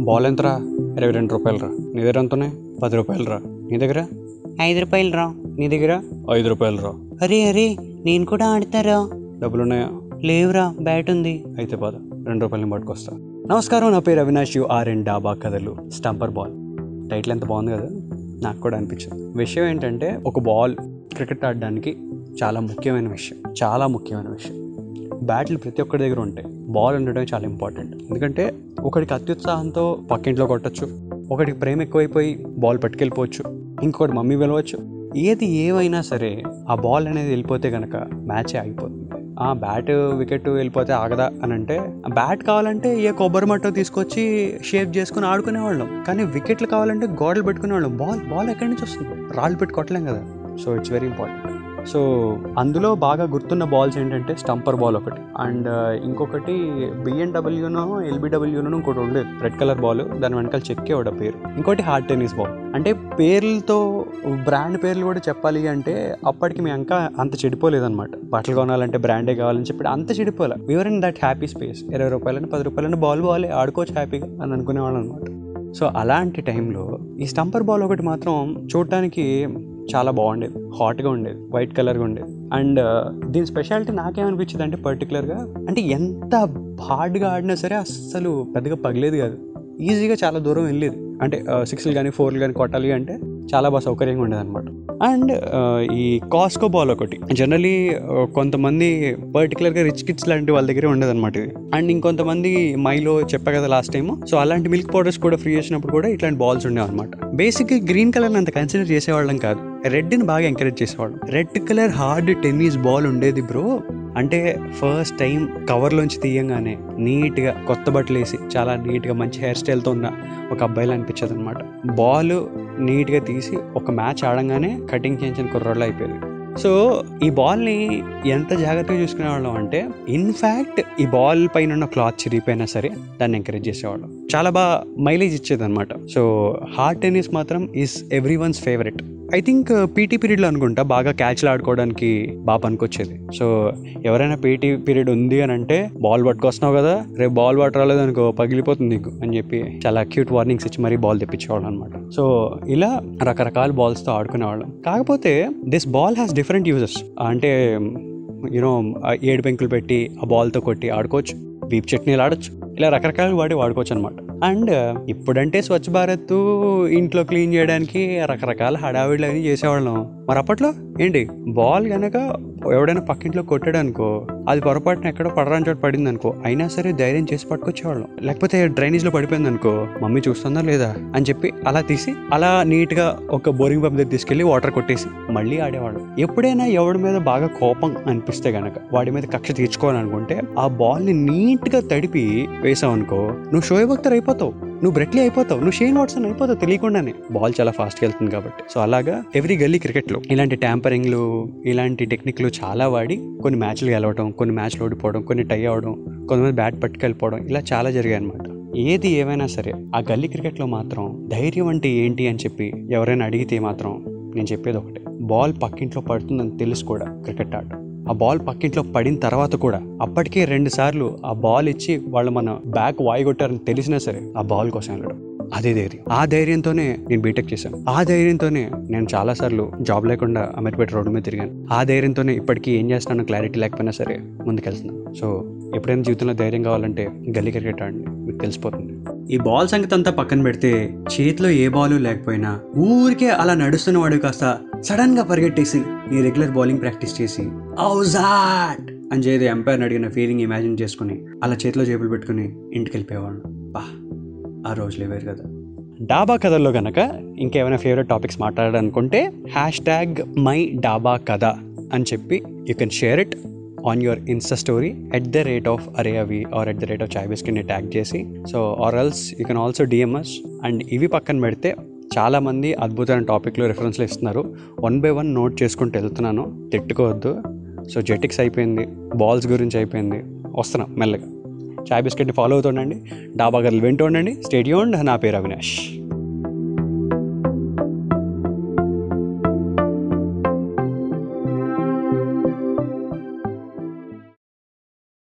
Ball ఎంతరా ఇరవై రెండు రూపాయలు రా నీ దగ్గర ఎంత ఉన్నాయి? పది రూపాయలు రా నీ దగ్గర? ఐదు రూపాయలు రా నీ దగ్గర? ఐదు రూపాయలు రా అరే అరే నేను కూడా ఆడతారా? డబ్బులు ఉన్నాయా లేవురా బ్యాట్ ఉంది. అయితే పద రెండు రూపాయలని పట్టుకొస్తా. నమస్కారం నా పేరు అవినాష్ యు ఆర్ అండ్ డాబా కథలు. స్టంపర్ బాల్. టైటిల్ ఎంత బాగుంది కదా నాకు కూడా అనిపించింది. విషయం ఏంటంటే ఒక బాల్ క్రికెట్ ఆడడానికి చాలా ముఖ్యమైన విషయం. చాలా ముఖ్యమైన విషయం. బ్యాట్లు ప్రతి ఒక్కరి దగ్గర ఉంటాయి. బాల్ ఉండడం చాలా ఇంపార్టెంట్. ఎందుకంటే ఒకడికి అత్యుత్సాహంతో పక్కింట్లో కొట్టచ్చు ఒకడికి ప్రేమ ఎక్కువైపోయి బాల్ పట్టుకెళ్ళిపోవచ్చు ఇంకొకటి మమ్మీ వెళ్ళవచ్చు ఏది ఏమైనా సరే ఆ బాల్ అనేది వెళ్ళిపోతే కనుక మ్యాచే ఆగిపోతుంది ఆ బ్యాట్ వికెట్ వెళ్ళిపోతే ఆగదా అని అంటే బ్యాట్ కావాలంటే ఏ కొబ్బరి మట్టో తీసుకొచ్చి షేప్ చేసుకుని ఆడుకునేవాళ్ళం. కానీ వికెట్లు కావాలంటే గోడలు పెట్టుకునేవాళ్ళం. బాల్ బాల్ ఎక్కడి నుంచి వస్తుంది? రాళ్ళు పెట్టుకోవట్లేం కదా. So it's very important so అందులో బాగా గుర్తున్న బాల్స్ ఏంటంటే స్టంపర్ బాల్ ఒకటి. అండ్ ఇంకొకటి బిఎన్డబ్ల్యూనో ఎల్బిడబ్ల్యూనో ఇంకోటి ఉండేది రెడ్ కలర్ బాల్ దాని వెనకాల చెక్కే ఒక పేరు. ఇంకోటి హార్డ్ టెన్నిస్ బాల్. అంటే పేర్లతో బ్రాండ్ పేర్లు కూడా చెప్పాలి అంటే అప్పటికి మేము ఇంకా అంత చెడిపోలేదన్నమాట. బట్టలు కొనాలంటే బ్రాండే కావాలని చెప్పి అంత చెడిపోలే. వివర్ ఇన్ దట్ హ్యాపీ స్పేస్ ఇరవై రూపాయలని పది రూపాయలని బాల్ బాలే. ఆడుకోవచ్చు హ్యాపీగా అని అనుకునేవాళ్ళు అనమాట సో అలాంటి టైంలో ఈ స్టంపర్ బాల్ ఒకటి మాత్రం చూడటానికి చాలా బాగుండేది హాట్గా ఉండేది వైట్ కలర్గా ఉండేది అండ్ దీని స్పెషాలిటీ నాకేమనిపించింది అంటే పర్టికులర్గా అంటే ఎంత హార్డ్గా ఆడినా సరే అస్సలు పెద్దగా పగిలేదు కాదు. ఈజీగా చాలా దూరం వెళ్ళేది. అంటే సిక్స్లు కానీ ఫోర్లు కానీ కొట్టాలి అంటే చాలా బాగా సౌకర్యంగా ఉండేది అనమాట అండ్ ఈ కాస్కో బాల్ ఒకటి. జనరలీ కొంతమంది పర్టికులర్గా రిచ్ కిడ్స్ లాంటి వాళ్ళ దగ్గరే ఉండేది అనమాట ఇది. అండ్ ఇంకొంతమంది మైలో చెప్పా కదా లాస్ట్ టైం సో అలాంటి మిల్క్ పౌడర్స్ కూడా ఫ్రీ చేసినప్పుడు కూడా ఇట్లాంటి బాల్స్ ఉండేవి అనమాట బేసిక్గా గ్రీన్ కలర్ అంత కన్సిడర్ చేసేవాళ్ళం కాదు. రెడ్ని బాగా ఎంకరేజ్ చేసేవాళ్ళం. Red colour hard tennis ball ఉండేది బ్రో అంటే ఫస్ట్ టైం కవర్లోంచి తీయంగానే నీట్గా కొత్త బట్టలు వేసి చాలా నీట్గా మంచి హెయిర్ స్టైల్తో ఉన్న ఒక అబ్బాయిలు అనిపించదు అనమాట బాల్ నీట్గా తీసి ఒక మ్యాచ్ ఆడంగానే కటింగ్ చేయించిన కుర్రోళ్ళు అయిపోయింది. సో ఈ బాల్ని ఎంత జాగ్రత్తగా చూసుకునేవాళ్ళం అంటే ఇన్ఫ్యాక్ట్ ఈ బాల్ పైన ఉన్న క్లాత్ చిరిగిపోయినా సరే దాన్ని ఎంకరేజ్ చేసేవాళ్ళం. చాలా బాగా మైలేజ్ ఇచ్చేది అనమాట సో హార్డ్ టెన్నిస్ మాత్రం is everyone's favourite I think PT పీరియడ్లో అనుకుంటా బాగా క్యాచ్లు ఆడుకోవడానికి బాగా పనికొచ్చేది. సో ఎవరైనా పీటీ పీరియడ్ ఉంది అని అంటే బాల్ పట్టుకొస్తున్నావు కదా రేపు బాల్ పట్టరాలేదు అనుకో పగిలిపోతుంది నీకు అని చెప్పి చాలా క్యూట్ వార్నింగ్స్ ఇచ్చి మరీ బాల్ తెప్పించేవాళ్ళం అనమాట సో ఇలా రకరకాల బాల్స్తో ఆడుకునేవాళ్ళం. కాకపోతే this ball has different uses అంటే యూనో ఏడు పెంకులు పెట్టి ఆ బాల్తో కొట్టి ఆడుకోవచ్చు. బీప్ చట్నీలు ఆడచ్చు. ఇలా రకరకాలు వాడి వాడుకోవచ్చు అనమాట అండ్ ఇప్పుడంటే స్వచ్ఛ భారత్ ఇంట్లో క్లీన్ చేయడానికి రకరకాల హడావిడ్లు అని చేసేవాళ్ళం. మరి అప్పట్లో ఏంటి? బాల్ కనుక ఎవడైనా పక్కింట్లో కొట్టాడు అనుకో అది పొరపాటున ఎక్కడో పడరాని చోట పడింది అనుకో అయినా సరే ధైర్యం చేసి పట్టుకొచ్చేవాళ్ళం. లేకపోతే డ్రైనేజ్లో పడిపోయింది అనుకో మమ్మీ చూస్తుందా లేదా? అని చెప్పి అలా తీసి అలా నీట్గా ఒక బోరింగ్ పంప్ దగ్గర తీసుకెళ్ళి వాటర్ కొట్టేసి మళ్ళీ ఆడేవాడు ఎప్పుడైనా ఎవడి మీద బాగా కోపం అనిపిస్తే గనక వాడి మీద కక్ష తీర్చుకోవాలనుకుంటే ఆ బాల్ని నీట్గా తడిపి వేసావు అనుకో నువ్వు షోయబ్ అయిపోతావు? నువ్వు బ్రెట్లీ అయిపోతావు నువ్వు షేన్ వాట్సన్ అయిపోతావు తెలియకుండానే. బాల్ చాలా ఫాస్ట్గా వెళ్తుంది కాబట్టి. సో అలాగా ఎవ్రీ గల్లీ క్రికెట్లో. ఇలాంటి ట్యాంపరింగ్లు ఇలాంటి టెక్నిక్లు చాలా వాడి కొన్ని మ్యాచ్లు గెలవడం కొన్ని మ్యాచ్లు ఓడిపోవడం కొన్ని టై అవడం కొంతమంది బ్యాట్ పట్టుకెళ్ళిపోవడం ఇలా చాలా జరిగాయి అనమాట ఏది ఏమైనా సరే ఆ గల్లీ క్రికెట్లో మాత్రం ధైర్యం అంటే ఏంటి అని చెప్పి ఎవరైనా అడిగితే మాత్రం నేను చెప్పేది ఒకటే. బాల్ పక్కింట్లో పడుతుందని తెలుసు కూడా క్రికెట్ ఆట. ఆ బాల్ పక్కింట్లో పడిన తర్వాత కూడా అప్పటికే రెండు సార్లు ఆ బాల్ ఇచ్చి వాళ్ళు మన బ్యాక్ వాయిగొట్టారని తెలిసినా సరే ఆ బాల్ కోసం వెళ్ళడం. అదే ధైర్యం. ఆ ధైర్యంతోనే నేను బీటెక్ చేశాను. ఆ ధైర్యంతోనే నేను చాలాసార్లు జాబ్ లేకుండా అమీర్పేట రోడ్డు మీద తిరిగాను. ఆ ధైర్యంతోనే ఇప్పటికీ ఏం చేస్తానో క్లారిటీ లేకపోయినా సరే ముందుకెళ్తున్నాను. సో ఎప్పుడైనా జీవితంలో ధైర్యం కావాలంటే గల్లీ క్రికెట్ ఆడండి. మీకు తెలిసిపోతుంది. ఈ బాల్ సంగతి అంతా పక్కన పెడితే చేతిలో ఏ బాల్ లేకపోయినా ఊరికే అలా నడుస్తున్నవాడు కాస్త సడన్గా పరిగెట్టేసి నీ రెగ్యులర్ బౌలింగ్ ప్రాక్టీస్ చేసి ఔజాట్ అని చేతి ఎంపైర్ని అడిగిన ఫీలింగ్ ఇమాజిన్ చేసుకుని అలా చేతిలో జేబులు పెట్టుకుని ఇంటికి వెళ్ళిపోయేవాడు బా ఆ రోజులే వేరు కదా. డాబా కథల్లో కనుక ఇంకేమైనా ఫేవరెట్ టాపిక్స్ మాట్లాడాలనుకుంటే హ్యాష్ ట్యాగ్ మై డాబా కథ అని చెప్పి you can share it. On your Insta story at the rate of అరే అవి or at the rate of chai బిస్కెట్ని tag చేసి. So or else you can also DMs and ఇవి పక్కన పెడితే చాలామంది అద్భుతమైన టాపిక్లు రెఫరెన్స్లు ఇస్తున్నారు. వన్ బై వన్ నోట్ చేసుకుంటూ వెళ్తున్నాను. తిట్టుకోవద్దు. సో జెటిక్స్ అయిపోయింది. బాల్స్ గురించి అయిపోయింది. వస్తున్నాం మెల్లగా. చాయ్ బిస్కెట్ని ఫాలో అవుతుండండి డాబా గర్లు వింటూ ఉండండి. స్టేడియం నా పేరు అవినాష్.